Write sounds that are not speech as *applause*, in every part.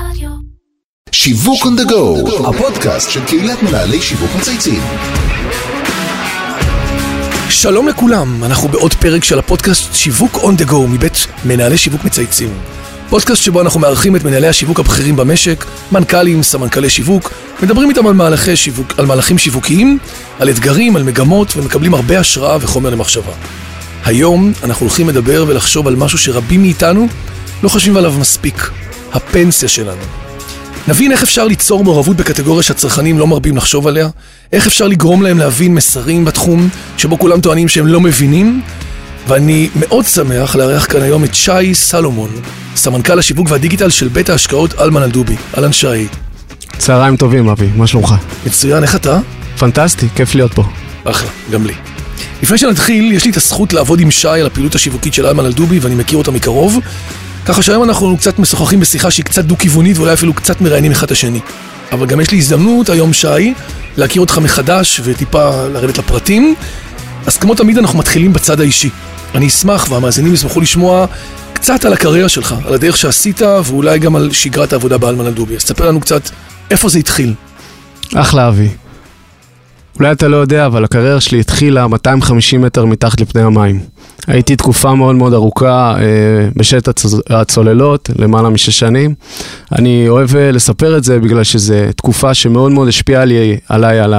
רדיו. שיווק on the go, הפודקאסט של קהילת מנהלי שיווק מצייצים. שלום לכולם, אנחנו בעוד פרק של הפודקאסט שיווק on the go מבית מנהלי שיווק מצייצים. פודקאסט שבו אנחנו מארחים את מנהלי השיווק הבכירים במשק, מנכ"לים, סמנכ"לי שיווק, מדברים איתם על, מהלכי שיווק, על מהלכים שיווקיים, על אתגרים, על מגמות, ומקבלים הרבה השראה וחומר למחשבה. היום אנחנו הולכים לדבר ולחשוב על משהו שרבים מאיתנו לא חושבים עליו מספיק, הפנסיה שלנו. נבין איך אפשר ליצור מעורבות בקטגוריה שהצרכנים לא מרבים לחשוב עליה, איך אפשר לגרום להם להבין מסרים בתחום שבו כולם טוענים שהם לא מבינים, ואני מאוד שמח לארח כאן היום את שי סלומון, סמנכ"ל השיווק והדיגיטל של בית ההשקעות אלמן אלדובי. אהלן שי. צהריים טובים, אבי, מה שלומך? מצוין, איך אתה? פנטסטי, כיף להיות פה. אחלה, גם לי. לפני שנתחיל, יש לי את הזכות לעבוד עם שי על הפעילות השיווקית של אלמן אלדובי, ואני מכיר אותה מקרוב. ככה שהיום אנחנו קצת משוחחים בשיחה שהיא קצת דו-כיוונית ואולי אפילו קצת מראיינים אחד את השני. אבל גם יש לי הזדמנות היום, שי, להכיר אותך מחדש וטיפה לרדת לפרטים. אז כמו תמיד אנחנו מתחילים בצד האישי. אני אשמח והמאזינים ישמחו לשמוע קצת על הקריירה שלך, על הדרך שעשית ואולי גם על שגרת העבודה באלמן אלדובי. אז תספר לנו קצת איפה זה התחיל. אחלה, אבי. אולי אתה לא יודע, אבל הקריירה שלי התחילה 250 מטר מתחת לפני המים. הייתי תקופה מאוד מאוד ארוכה אה, בשט הצ... הצוללות, למעלה משש שנים. אני אוהב אה, לספר את זה בגלל שזו תקופה שמאוד מאוד השפיעה עלי, עליי, על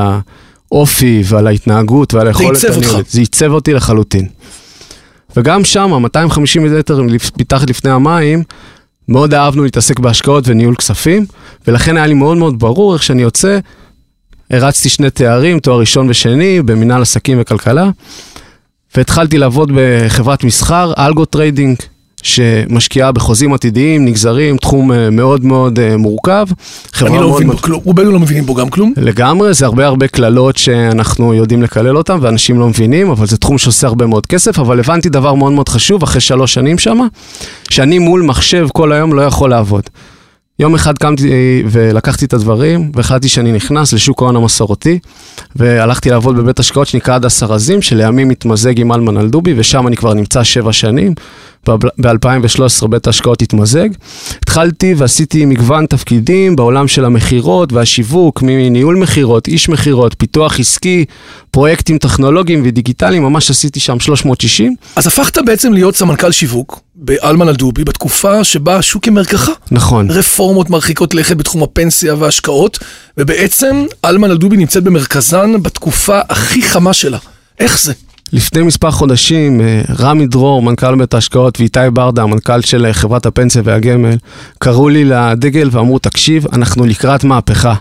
האופי ועל ההתנהגות ועל היכולת עיצב אותך. זה עיצב אותי לחלוטין. וגם שם, 250 מטר מתחת לפני המים, מאוד אהבנו להתעסק בהשקעות וניהול כספים, ולכן היה לי מאוד מאוד ברור איך שאני יוצא, הרצתי שני תארים, תואר ראשון ושני, במנהל עסקים וכלכלה, והתחלתי לעבוד בחברת מסחר, algo trading, שמשקיעה בחוזים עתידיים, נגזרים, תחום אה, מאוד מאוד אה, מורכב. אני לא מבין בו כלום, רובנו לא מבינים בו גם כלום. לגמרי, זה הרבה הרבה קללות שאנחנו יודעים לקלל אותן ואנשים לא מבינים, אבל זה תחום שעושה הרבה מאוד כסף, אבל הבנתי דבר מאוד מאוד חשוב אחרי שלוש שנים שמה, שאני מול מחשב כל היום לא יכול לעבוד. יום אחד קמתי ולקחתי את הדברים והחלטתי שאני נכנס לשוק ההון המסורתי והלכתי לעבוד בבית השקעות שנקרא הדס ארזים שלימים התמזג עם אלמן אלדובי ושם אני כבר נמצא שבע שנים. ב-2013 בית ההשקעות התמזג. התחלתי ועשיתי מגוון תפקידים בעולם של המכירות והשיווק, מניהול מכירות, איש מכירות, פיתוח עסקי, פרויקטים טכנולוגיים ודיגיטליים, ממש עשיתי שם 360. אז הפכת בעצם להיות סמנכ"ל שיווק באלמן אלדובי בתקופה שבה השוק כמרקחה. נכון. רפורמות מרחיקות לכת בתחום הפנסיה וההשקעות, ובעצם אלמן אלדובי נמצאת במרכזן בתקופה הכי חמה שלה. איך זה? לפני מספר חודשים, אה, רמי דרור, מנכ"ל בית ההשקעות, ואיתי ברדה, המנכ"ל של אה, חברת הפנסיה והגמל, קראו לי לדגל ואמרו, תקשיב, אנחנו לקראת מהפכה.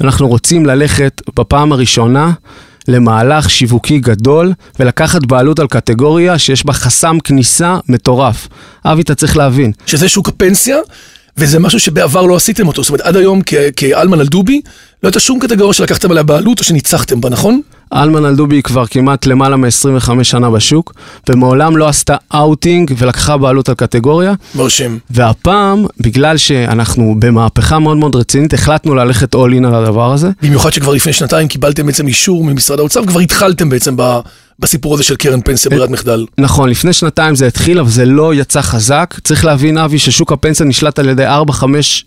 אנחנו רוצים ללכת בפעם הראשונה למהלך שיווקי גדול ולקחת בעלות על קטגוריה שיש בה חסם כניסה מטורף. אבי, אתה צריך להבין, שזה שוק הפנסיה, וזה משהו שבעבר לא עשיתם אותו. זאת אומרת, עד היום כהלמן אלדובי, לא הייתה שום קטגוריה שלקחתם עליה בעלות או שניצחתם בה, נכון? הלמן אלדובי כבר כמעט למעלה מ-25 שנה בשוק, ומעולם לא עשתה אאוטינג ולקחה בעלות על קטגוריה. מרשים. והפעם, בגלל שאנחנו במהפכה מאוד מאוד רצינית, החלטנו ללכת all in על הדבר הזה. במיוחד שכבר לפני שנתיים קיבלתם בעצם אישור ממשרד האוצר, וכבר התחלתם בעצם ב- בסיפור הזה של קרן פנסיה ברירת מחדל. נכון, לפני שנתיים זה התחיל, אבל זה לא יצא חזק. צריך להבין, אבי, ששוק הפנסיה נשלט על ידי 4-5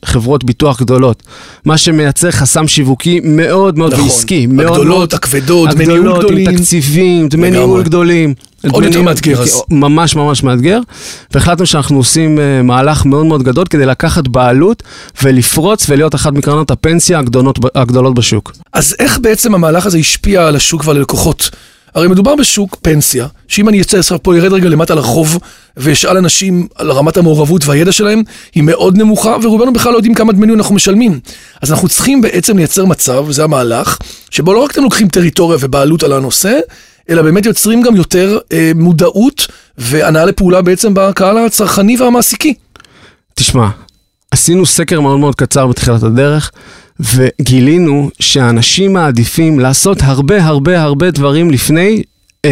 חברות ביטוח גדולות. מה שמייצר חסם שיווקי מאוד מאוד נכון. ועסקי. מאוד הגדולות, מאוד- הכבדות, דמי ניהול הגדולות, גדולים. עם תקציבים, דמי. ניהול גדולים. עוד יותר מאתגר, אז. ממש ממש מאתגר. והחלטנו שאנחנו עושים אה, מהלך מאוד מאוד גדול כדי לקחת בעלות ולפרוץ ולהיות אחת מקרנות הפנסיה הגדולות, הגדולות בשוק. אז איך בעצם המהלך הזה השפיע על השוק ועל הלקוחות? הרי מדובר בשוק פנסיה, שאם אני אצא עכשיו פה, ירד רגע למטה לרחוב ואשאל אנשים על רמת המעורבות והידע שלהם, היא מאוד נמוכה, ורובנו בכלל לא יודעים כמה דמי אנחנו משלמים. אז אנחנו צריכים בעצם לייצר מצב, וזה המהלך, שבו לא רק אתם לוקחים טריטוריה ובעלות על הנושא, אלא באמת יוצרים גם יותר אה, מודעות והנאה לפעולה בעצם בקהל הצרכני והמעסיקי. תשמע, עשינו סקר מאוד מאוד קצר בתחילת הדרך, וגילינו שאנשים מעדיפים לעשות הרבה הרבה הרבה דברים לפני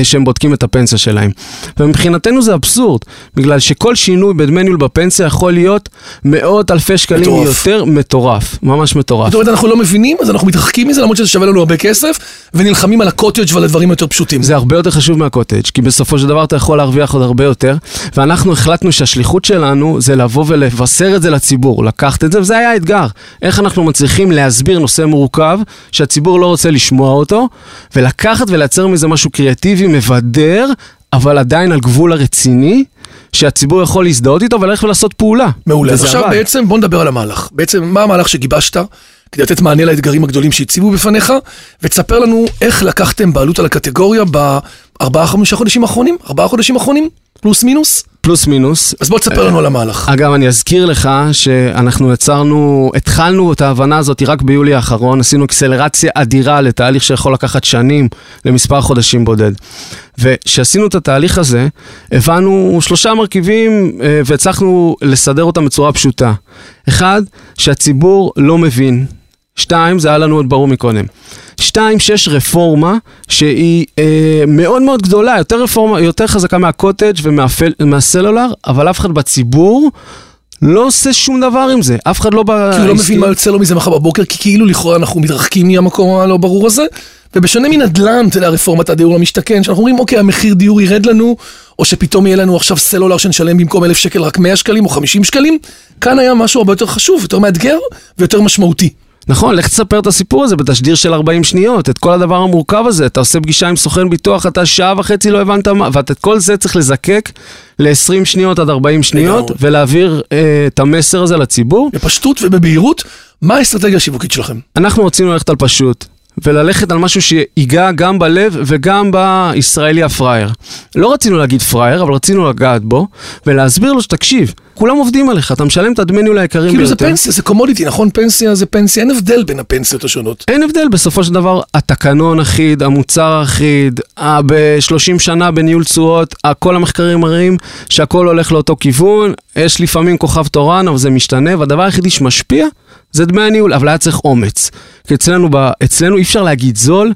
שהם בודקים את הפנסיה שלהם. ומבחינתנו זה אבסורד, בגלל שכל שינוי בדמי ניהול בפנסיה יכול להיות מאות אלפי שקלים מטורף. יותר מטורף, ממש מטורף. זאת אומרת, אנחנו לא מבינים, אז אנחנו מתרחקים מזה, למרות שזה שווה לנו הרבה כסף, ונלחמים על הקוטג' ועל הדברים היותר פשוטים. זה הרבה יותר חשוב מהקוטג', כי בסופו של דבר אתה יכול להרוויח עוד הרבה יותר, ואנחנו החלטנו שהשליחות שלנו זה לבוא ולבשר את זה לציבור, לקחת את זה, וזה היה האתגר. איך אנחנו מצליחים להסביר נושא מורכב, שהציבור לא רוצה לשמוע אותו, ולקחת ולייצר מזה משהו קריאטיבי, מבדר, אבל עדיין על גבול הרציני, שהציבור יכול להזדהות איתו וללכת ולעשות פעולה. מעולה. אז עכשיו עבד. בעצם בוא נדבר על המהלך. בעצם מה המהלך שגיבשת כדי לתת מענה לאתגרים הגדולים שהציבו בפניך, ותספר לנו איך לקחתם בעלות על הקטגוריה בארבעה חמישה חודשים האחרונים? ארבעה חודשים האחרונים? פלוס מינוס? פלוס מינוס. אז בוא תספר לנו על המהלך. אגב, אני אזכיר לך שאנחנו יצרנו, התחלנו את ההבנה הזאת רק ביולי האחרון, עשינו אקסלרציה אדירה לתהליך שיכול לקחת שנים למספר חודשים בודד. וכשעשינו את התהליך הזה, הבנו שלושה מרכיבים אה, והצלחנו לסדר אותם בצורה פשוטה. אחד, שהציבור לא מבין. שתיים, זה היה לנו עוד ברור מקודם. שתיים, שיש רפורמה שהיא אה, מאוד מאוד גדולה, יותר רפורמה, יותר חזקה מהקוטג' ומהסלולר, אבל אף אחד בציבור לא עושה שום דבר עם זה. אף אחד לא... כי הוא לא מבין מה יוצא לו מזה מחר בבוקר, כי כאילו לכאורה אנחנו מתרחקים מהמקום הלא ברור הזה. ובשונה מנדל"ן, אתה יודע, רפורמת הדיור למשתכן, שאנחנו אומרים, אוקיי, המחיר דיור ירד לנו, או שפתאום יהיה לנו עכשיו סלולר שנשלם במקום אלף שקל רק 100 שקלים או 50 שקלים, כאן היה משהו הרבה יותר חשוב, יותר מאתגר ויותר משמעותי. נכון, לך תספר את הסיפור הזה בתשדיר של 40 שניות, את כל הדבר המורכב הזה, אתה עושה פגישה עם סוכן ביטוח, אתה שעה וחצי לא הבנת מה, ואת את כל זה צריך לזקק ל-20 שניות עד 40 שניות, לגמרי. ולהעביר אה, את המסר הזה לציבור. בפשטות ובבהירות, מה האסטרטגיה השיווקית שלכם? אנחנו רצינו ללכת על פשוט, וללכת על משהו שיגע גם בלב וגם בישראלי הפראייר. לא רצינו להגיד פראייר, אבל רצינו לגעת בו, ולהסביר לו שתקשיב, כולם עובדים עליך, אתה משלם את הדמי ניהול היקרים כאילו זה ביותר. פנסיה, זה קומודיטי, נכון? פנסיה זה פנסיה, אין הבדל בין הפנסיות השונות. אין הבדל, בסופו של דבר, התקנון אחיד, המוצר אחיד, ב-30 שנה בניהול תשואות, כל המחקרים מראים שהכל הולך לאותו כיוון, יש לפעמים כוכב תורן, אבל זה משתנה, והדבר היחידי שמשפיע זה דמי הניהול, אבל היה צריך אומץ. כי אצלנו, ב- אצלנו אי אפשר להגיד זול,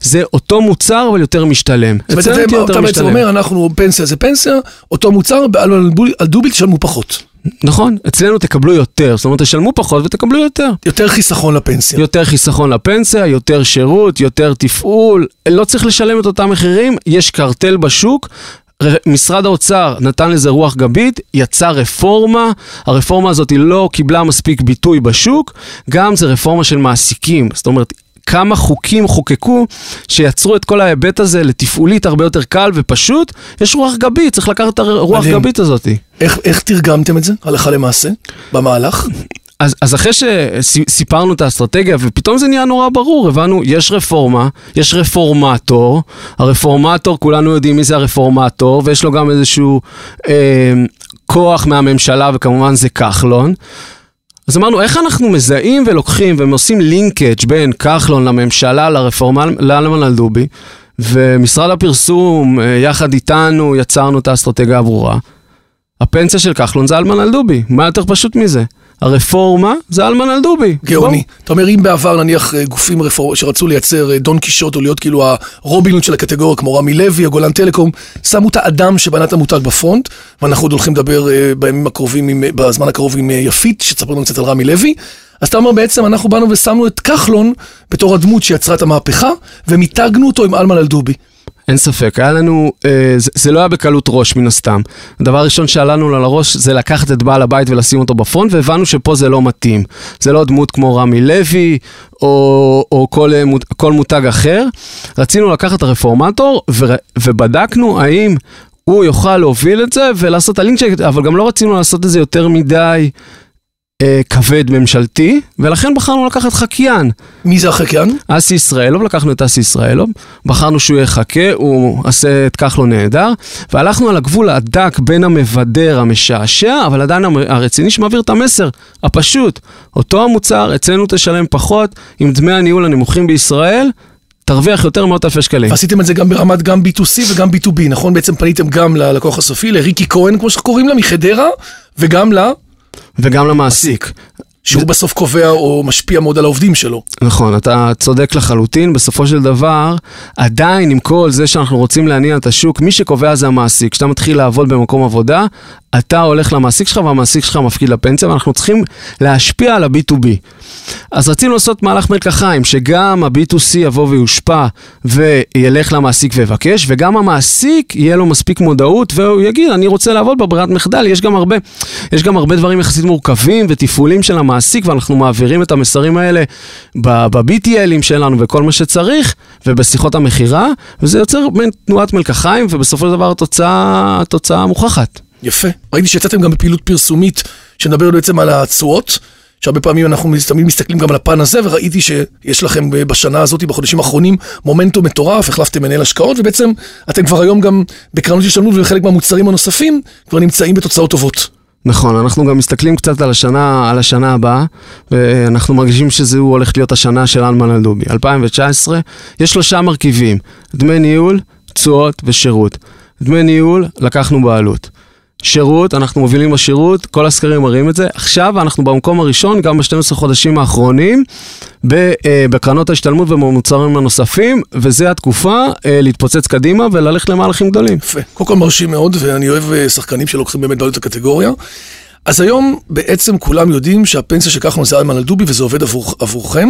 זה אותו מוצר אבל יותר משתלם. אצלנו תהיה יותר אתה בעצם משתלם. אומר, אנחנו פנסיה זה פנסיה, אותו מוצר, על דוביל תשלמו פחות. נכון, אצלנו תקבלו יותר, זאת אומרת תשלמו פחות ותקבלו יותר. יותר חיסכון לפנסיה. יותר חיסכון לפנסיה, יותר שירות, יותר תפעול, לא צריך לשלם את אותם מחירים, יש קרטל בשוק. משרד האוצר נתן לזה רוח גבית, יצא רפורמה, הרפורמה הזאת לא קיבלה מספיק ביטוי בשוק, גם זה רפורמה של מעסיקים, זאת אומרת, כמה חוקים חוקקו שיצרו את כל ההיבט הזה לתפעולית הרבה יותר קל ופשוט, יש רוח גבית, צריך לקחת את הרוח מדהים. גבית הזאת. איך, איך תרגמתם את זה, הלכה למעשה, במהלך? אז, אז אחרי שסיפרנו את האסטרטגיה ופתאום זה נהיה נורא ברור, הבנו, יש רפורמה, יש רפורמטור, הרפורמטור, כולנו יודעים מי זה הרפורמטור, ויש לו גם איזשהו אה, כוח מהממשלה, וכמובן זה כחלון. אז אמרנו, איך אנחנו מזהים ולוקחים ועושים לינקג' בין כחלון לממשלה, לרפורמה, לאלמן אלדובי, ומשרד הפרסום, אה, יחד איתנו, יצרנו את האסטרטגיה הברורה. הפנסיה של כחלון זה אלמן אלדובי, מה יותר פשוט מזה? הרפורמה זה אלמן אלדובי. גאוני. אתה אומר, אם בעבר נניח אה, גופים רפור... שרצו לייצר אה, דון קישוט או להיות כאילו הרובינוד של הקטגוריה, כמו רמי לוי, הגולן טלקום, שמו את האדם שבנה את המותג בפרונט, ואנחנו עוד הולכים לדבר אה, בימים הקרובים, עם, בזמן הקרוב עם יפית, שתספר לנו קצת על רמי לוי. אז אתה אומר בעצם, אנחנו באנו ושמנו את כחלון בתור הדמות שיצרה את המהפכה, ומיתגנו אותו עם אלמן אלדובי. אין ספק, היה לנו, אה, זה, זה לא היה בקלות ראש מן הסתם. הדבר הראשון שעלה לנו על הראש זה לקחת את בעל הבית ולשים אותו בפרונט, והבנו שפה זה לא מתאים. זה לא דמות כמו רמי לוי, או, או כל, אה, כל מותג אחר. רצינו לקחת את הרפורמטור, ו, ובדקנו האם הוא יוכל להוביל את זה ולעשות את הלינק, שלי, אבל גם לא רצינו לעשות את זה יותר מדי כבד ממשלתי, ולכן בחרנו לקחת חקיין. מי זה החקיין? אסי ישראלוב, לקחנו את אסי ישראלוב, בחרנו שהוא יחכה, הוא עושה את כחלון נהדר, והלכנו על הגבול הדק בין המבדר המשעשע, אבל עדיין הרציני שמעביר את המסר הפשוט. אותו המוצר, אצלנו תשלם פחות, עם דמי הניהול הנמוכים בישראל, תרוויח יותר מאות אלפי שקלים. ועשיתם את זה גם ברמת גם B2C וגם B2B, נכון? בעצם פניתם גם ללקוח הסופי, לריקי כהן, כמו שקוראים לה, מחדרה, וגם לה, וגם למעסיק. שהוא בסוף קובע או משפיע מאוד על העובדים שלו. נכון, אתה צודק לחלוטין, בסופו של דבר, עדיין עם כל זה שאנחנו רוצים להניע את השוק, מי שקובע זה המעסיק. כשאתה מתחיל לעבוד במקום עבודה, אתה הולך למעסיק שלך והמעסיק שלך מפקיד לפנסיה, ואנחנו צריכים להשפיע על ה-B2B. אז רצינו לעשות מהלך מלקחיים, שגם ה-B2C יבוא ויושפע וילך למעסיק ויבקש, וגם המעסיק יהיה לו מספיק מודעות, והוא יגיד, אני רוצה לעבוד בברירת מחדל. יש גם הרבה, יש גם הרבה דברים יחסית מורכבים ותפעולים של המעסיק, ואנחנו מעבירים את המסרים האלה ב-BTLים שלנו וכל מה שצריך, ובשיחות המכירה, וזה יוצר בין תנועת מלקחיים, ובסופו של דבר התוצאה, התוצאה מוכחת. יפה. ראיתי שיצאתם גם בפעילות פרסומית שמדברת בעצם על התשואות, שהרבה פעמים אנחנו תמיד מסתכלים גם על הפן הזה, וראיתי שיש לכם בשנה הזאת, בחודשים האחרונים, מומנטום מטורף, החלפתם מנהל השקעות, ובעצם אתם כבר היום גם בקרנות השתלמות וחלק מהמוצרים הנוספים כבר נמצאים בתוצאות טובות. נכון, אנחנו גם מסתכלים קצת על השנה, על השנה הבאה, ואנחנו מרגישים שזה הולך להיות השנה של אלמן אלדובי. 2019, יש שלושה מרכיבים, דמי ניהול, תשואות ושירות. דמי ניהול, לקחנו בעלות. שירות, אנחנו מובילים בשירות, כל הסקרים מראים את זה. עכשיו אנחנו במקום הראשון, גם ב-12 חודשים האחרונים, בקרנות ההשתלמות ובמוצרים הנוספים, וזו התקופה להתפוצץ קדימה וללכת למהלכים גדולים. יפה. קודם כל מרשים מאוד, ואני אוהב שחקנים שלוקחים באמת בעלות הקטגוריה. אז היום בעצם כולם יודעים שהפנסיה שכחנו זה איימן אלדובי וזה עובד עבור, עבורכם.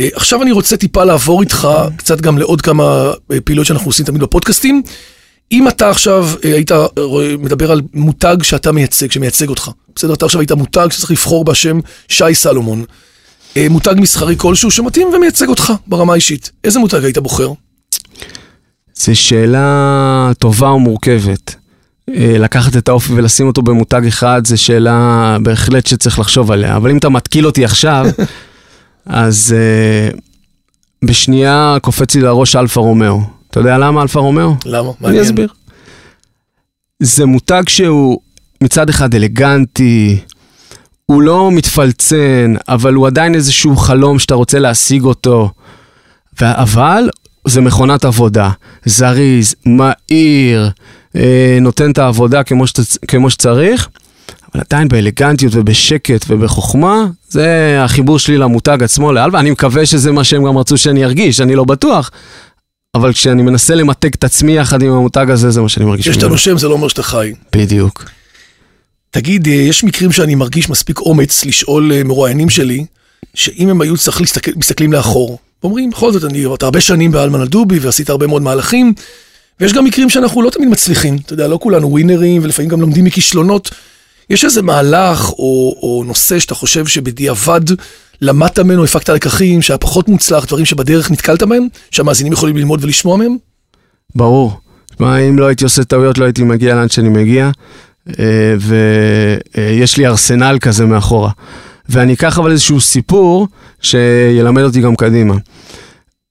עכשיו אני רוצה טיפה לעבור איתך קצת גם לעוד כמה פעילות שאנחנו עושים תמיד בפודקאסטים. אם אתה עכשיו היית מדבר על מותג שאתה מייצג, שמייצג אותך, בסדר? אתה עכשיו היית מותג שצריך לבחור בשם שי סלומון, מותג מסחרי כלשהו שמתאים ומייצג אותך ברמה האישית, איזה מותג היית בוחר? זו שאלה טובה ומורכבת. לקחת את האופי ולשים אותו במותג אחד, זו שאלה בהחלט שצריך לחשוב עליה. אבל אם אתה מתקיל אותי עכשיו, *laughs* אז uh, בשנייה קופץ לי לראש אלפא רומיאו. אתה יודע למה אלפא רומיאו? למה? אני אסביר. זה מותג שהוא מצד אחד אלגנטי, הוא לא מתפלצן, אבל הוא עדיין איזשהו חלום שאתה רוצה להשיג אותו. אבל זה מכונת עבודה, זריז, מהיר, אה, נותן את העבודה כמו, שת, כמו שצריך, אבל עדיין באלגנטיות ובשקט ובחוכמה, זה החיבור שלי למותג עצמו, לאלווה. אני מקווה שזה מה שהם גם רצו שאני ארגיש, אני לא בטוח. אבל כשאני מנסה למתג את עצמי יחד עם המותג הזה, זה מה שאני מרגיש. יש לנו שם, זה לא אומר שאתה חי. בדיוק. תגיד, יש מקרים שאני מרגיש מספיק אומץ לשאול מרואיינים שלי, שאם הם היו צריך להסתכל, מסתכלים לאחור, אומרים, בכל זאת, אני, אתה הרבה שנים באלמן אלדובי ועשית הרבה מאוד מהלכים, ויש גם מקרים שאנחנו לא תמיד מצליחים, אתה יודע, לא כולנו ווינרים, ולפעמים גם לומדים מכישלונות. יש איזה מהלך או, או נושא שאתה חושב שבדיעבד למדת ממנו, הפקת לקחים, שהיה פחות מוצלח, דברים שבדרך נתקלת בהם, שהמאזינים יכולים ללמוד ולשמוע מהם? ברור. מה, אם לא הייתי עושה טעויות, לא הייתי מגיע לאן שאני מגיע, ויש לי ארסנל כזה מאחורה. ואני אקח אבל איזשהו סיפור שילמד אותי גם קדימה.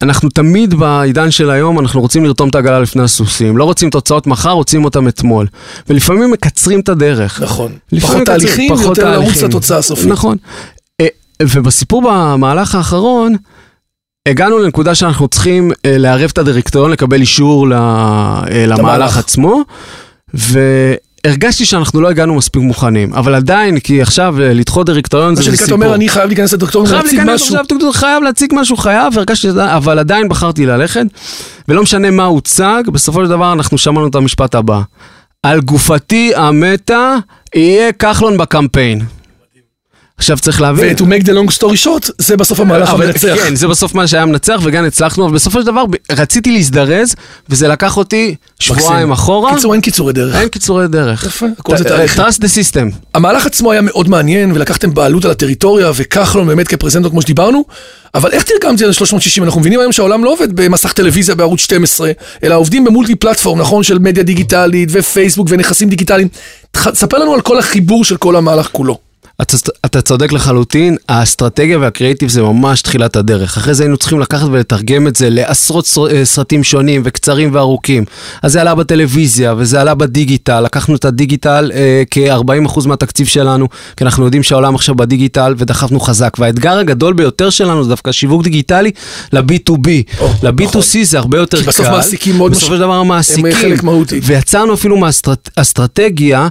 אנחנו תמיד בעידן של היום, אנחנו רוצים לרתום את העגלה לפני הסוסים. לא רוצים תוצאות מחר, רוצים אותם אתמול. ולפעמים מקצרים את הדרך. נכון. פחות תהליכים, יותר לרוץ לתוצאה הסופית. נכון. ובסיפור במהלך האחרון, הגענו לנקודה שאנחנו צריכים לערב את הדירקטוריון, לקבל אישור למהלך עצמו, והרגשתי שאנחנו לא הגענו מספיק מוכנים, אבל עדיין, כי עכשיו לדחות דירקטוריון זה סיפור. מה שנקרא, אתה אומר, אני חייב להיכנס לדירקטוריון ולהציג משהו. חייב להציג משהו, חייב, הרגשתי, אבל עדיין בחרתי ללכת, ולא משנה מה הוצג, בסופו של דבר אנחנו שמענו את המשפט הבא. על גופתי המתה יהיה כחלון בקמפיין. עכשיו צריך להבין. ו- to make the long story short, זה בסוף המהלך המנצח. כן, זה בסוף מה שהיה מנצח וגם הצלחנו, אבל בסופו של דבר רציתי להזדרז, וזה לקח אותי שבועיים אחורה. קיצור, אין קיצורי דרך. אין קיצורי דרך. יפה, הכל זה תהליך. trust the system. המהלך עצמו היה מאוד מעניין, ולקחתם בעלות על הטריטוריה, וכחלון באמת כפרזנטור כמו שדיברנו, אבל איך תרגמתי על 360? אנחנו מבינים היום שהעולם לא עובד במסך טלוויזיה בערוץ 12, אלא עובדים במולטי פלטפורם, נכון? של מדיה דיגיטלית ופייסבוק ונכסים דיגיטליים. ספר לנו על כל החיבור של כל המהלך כולו. אתה, אתה צודק לחלוטין, האסטרטגיה והקריאיטיב זה ממש תחילת הדרך. אחרי זה היינו צריכים לקחת ולתרגם את זה לעשרות סרטים שונים וקצרים וארוכים. אז זה עלה בטלוויזיה וזה עלה בדיגיטל, לקחנו את הדיגיטל אה, כ-40% מהתקציב שלנו, כי אנחנו יודעים שהעולם עכשיו בדיגיטל ודחפנו חזק. והאתגר הגדול ביותר שלנו זה דווקא שיווק דיגיטלי ל-B2B. ל-B2C נכון. זה הרבה יותר קל. כי בסוף מעסיקים מאוד בסופו של דבר המעסיקים. הם חלק מהותי. ויצרנו אפילו מהאסטרטגיה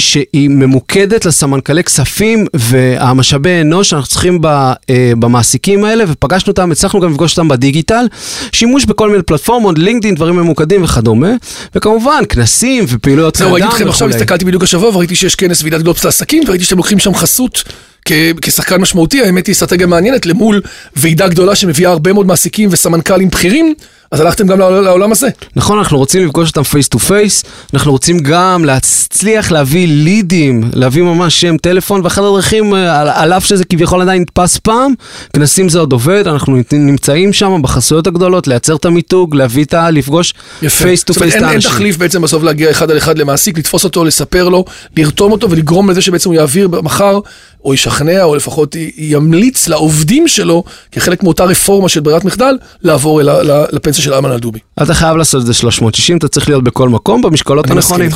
שהיא ממוקדת לסמנכ"לי כספים והמשאבי אנוש שאנחנו צריכים ב, אה, במעסיקים האלה, ופגשנו אותם, הצלחנו גם לפגוש אותם בדיגיטל, שימוש בכל מיני פלטפורמות, לינקדאין, דברים ממוקדים וכדומה, וכמובן, כנסים ופעילויות זהו, ראיתי אתכם עכשיו. הסתכלתי בדיוק השבוע וראיתי שיש כנס ועידת גלובס לעסקים, וראיתי שאתם לוקחים שם חסות כ- כשחקן משמעותי, האמת היא אסטרטגיה מעניינת למול ועידה גדולה שמביאה הרבה מאוד מעסיקים וסמנכ"לים בכירים, אז הלכתם גם לעול- לעולם הזה. נכון, אנחנו רוצים לפגוש אותם face to face, אנחנו רוצים גם להצליח להביא לידים, להביא ממש שם טלפון, ואחת הדרכים, אה, על, על אף שזה כביכול עדיין נתפס פעם, כנסים זה עוד עובד, אנחנו נמצאים שם בחסויות הגדולות, לייצר את המיתוג, להביא את ה... לפגוש face to face את אין- אין האנשים. תחליף בעצם בסוף להגיע אחד על אחד למעסיק, לתפוס אותו, לספר לו, לרתום אותו ולגרום לזה שבעצם הוא יעביר מחר, או ישכנע, או לפחות ימליץ לעובדים שלו, כחלק מאותה רפורמה של ברירת מחדל, לעבור אל לפנסיה של הלמן אלדובי. אתה חייב לעשות את זה 360, אתה צריך להיות בכל מקום, במשקולות הנכונים.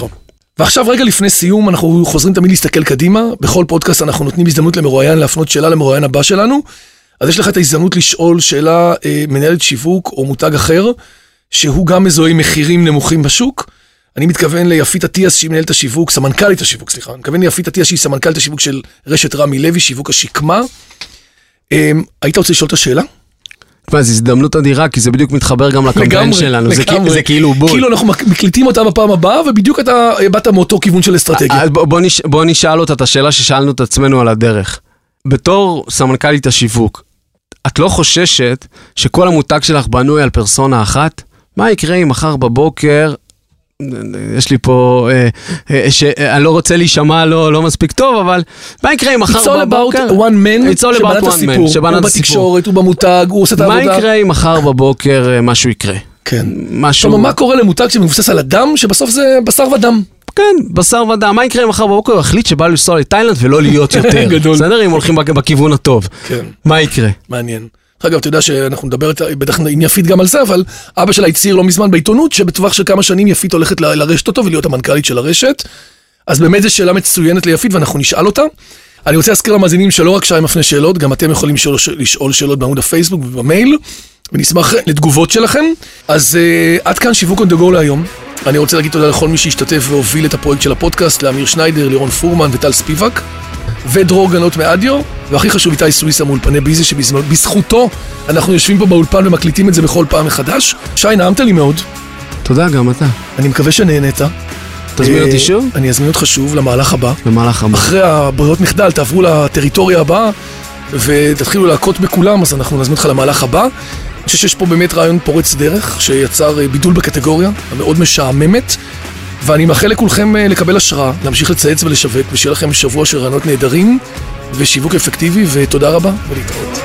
ועכשיו רגע לפני סיום, אנחנו חוזרים תמיד להסתכל קדימה. בכל פודקאסט אנחנו נותנים הזדמנות למרואיין להפנות שאלה למרואיין הבא שלנו. אז יש לך את ההזדמנות לשאול שאלה אה, מנהלת שיווק או מותג אחר, שהוא גם מזוהה עם מחירים נמוכים בשוק. אני מתכוון ליפית אטיאס שהיא מנהלת השיווק, סמנכ"לית השיווק, סליחה. אני מתכוון ליפית אטיאס שהיא סמנכ"לית השיווק של רשת רמי לוי, שיווק השקמה. אה, היית רוצה לשאול את השאלה? תשמע, זו הזדמנות אדירה, כי זה בדיוק מתחבר גם לקמפיין שלנו, זה, זה כאילו בול. כאילו אנחנו מק- מקליטים אותה בפעם הבאה, ובדיוק אתה אה, באת מאותו כיוון של אסטרטגיה. אז בוא, בוא, נש, בוא נשאל אותה את השאלה ששאלנו את עצמנו על הדרך. בתור סמנכ"לית השיווק, את לא חוששת שכל המותג שלך בנוי על פרסונה אחת? מה יקרה אם מחר בבוקר, יש לי פה, אה, אה, שאני לא רוצה להישמע לא, לא מספיק טוב, אבל מה יקרה אם מחר It's all בבוקר... about one man It's all שבנה about את one הסיפור, man, שבנה הוא את הסיפור. בתקשורת, הוא במותג, הוא עושה את מה העבודה. יקרה אם מחר בבוקר אה, משהו יקרה? כן. משהו... כלומר, מה קורה למותג שמבוסס על הדם, שבסוף זה בשר ודם? כן, בשר ודם. מה יקרה אם מחר בבוקר הוא יחליט שבא לנסוע לתאילנד ולא להיות *laughs* יותר? גדול. בסדר? אם הולכים בכ- בכיוון הטוב. כן. מה יקרה? מעניין. דרך אגב, אתה יודע שאנחנו נדבר בטח יפית גם על זה, אבל אבא שלה הצהיר לא מזמן בעיתונות, שבטווח של כמה שנים יפית הולכת לרשת אותו ולהיות המנכ"לית של הרשת. אז באמת זו שאלה מצוינת ליפית ואנחנו נשאל אותה. אני רוצה להזכיר למאזינים שלא רק שי מפנה שאלות, גם אתם יכולים לשאול, לשאול שאלות בעמוד הפייסבוק ובמייל, ונשמח לתגובות שלכם. אז uh, עד כאן שיווק go להיום. אני רוצה להגיד תודה לכל מי שהשתתף והוביל את הפרויקט של הפודקאסט, לאמיר שניידר, לירון פורמן וטל ספיבק. ודרור גנות מאדיו, והכי חשוב איתי סוויסה מאולפני ביזי, שבזכותו אנחנו יושבים פה באולפן ומקליטים את זה בכל פעם מחדש. שי, נעמת לי מאוד, תודה, גם אתה. אני מקווה שנהנית. תזמין אה, אותי שוב? אני אזמין אותך שוב למהלך הבא. במהלך הבא. אחרי הברירות מחדל, תעברו לטריטוריה הבאה ותתחילו להכות בכולם, אז אנחנו נזמין אותך למהלך הבא. חושב שיש פה באמת רעיון פורץ דרך, שיצר אה, בידול בקטגוריה, המאוד משעממת, ואני מאחל לכולכם אה, לקבל השראה, להמשיך לצייץ ולשווק, ושיהיה לכם שבוע של רעיונות נהדרים ושיווק אפקטיבי, ותודה רבה ולהתראות.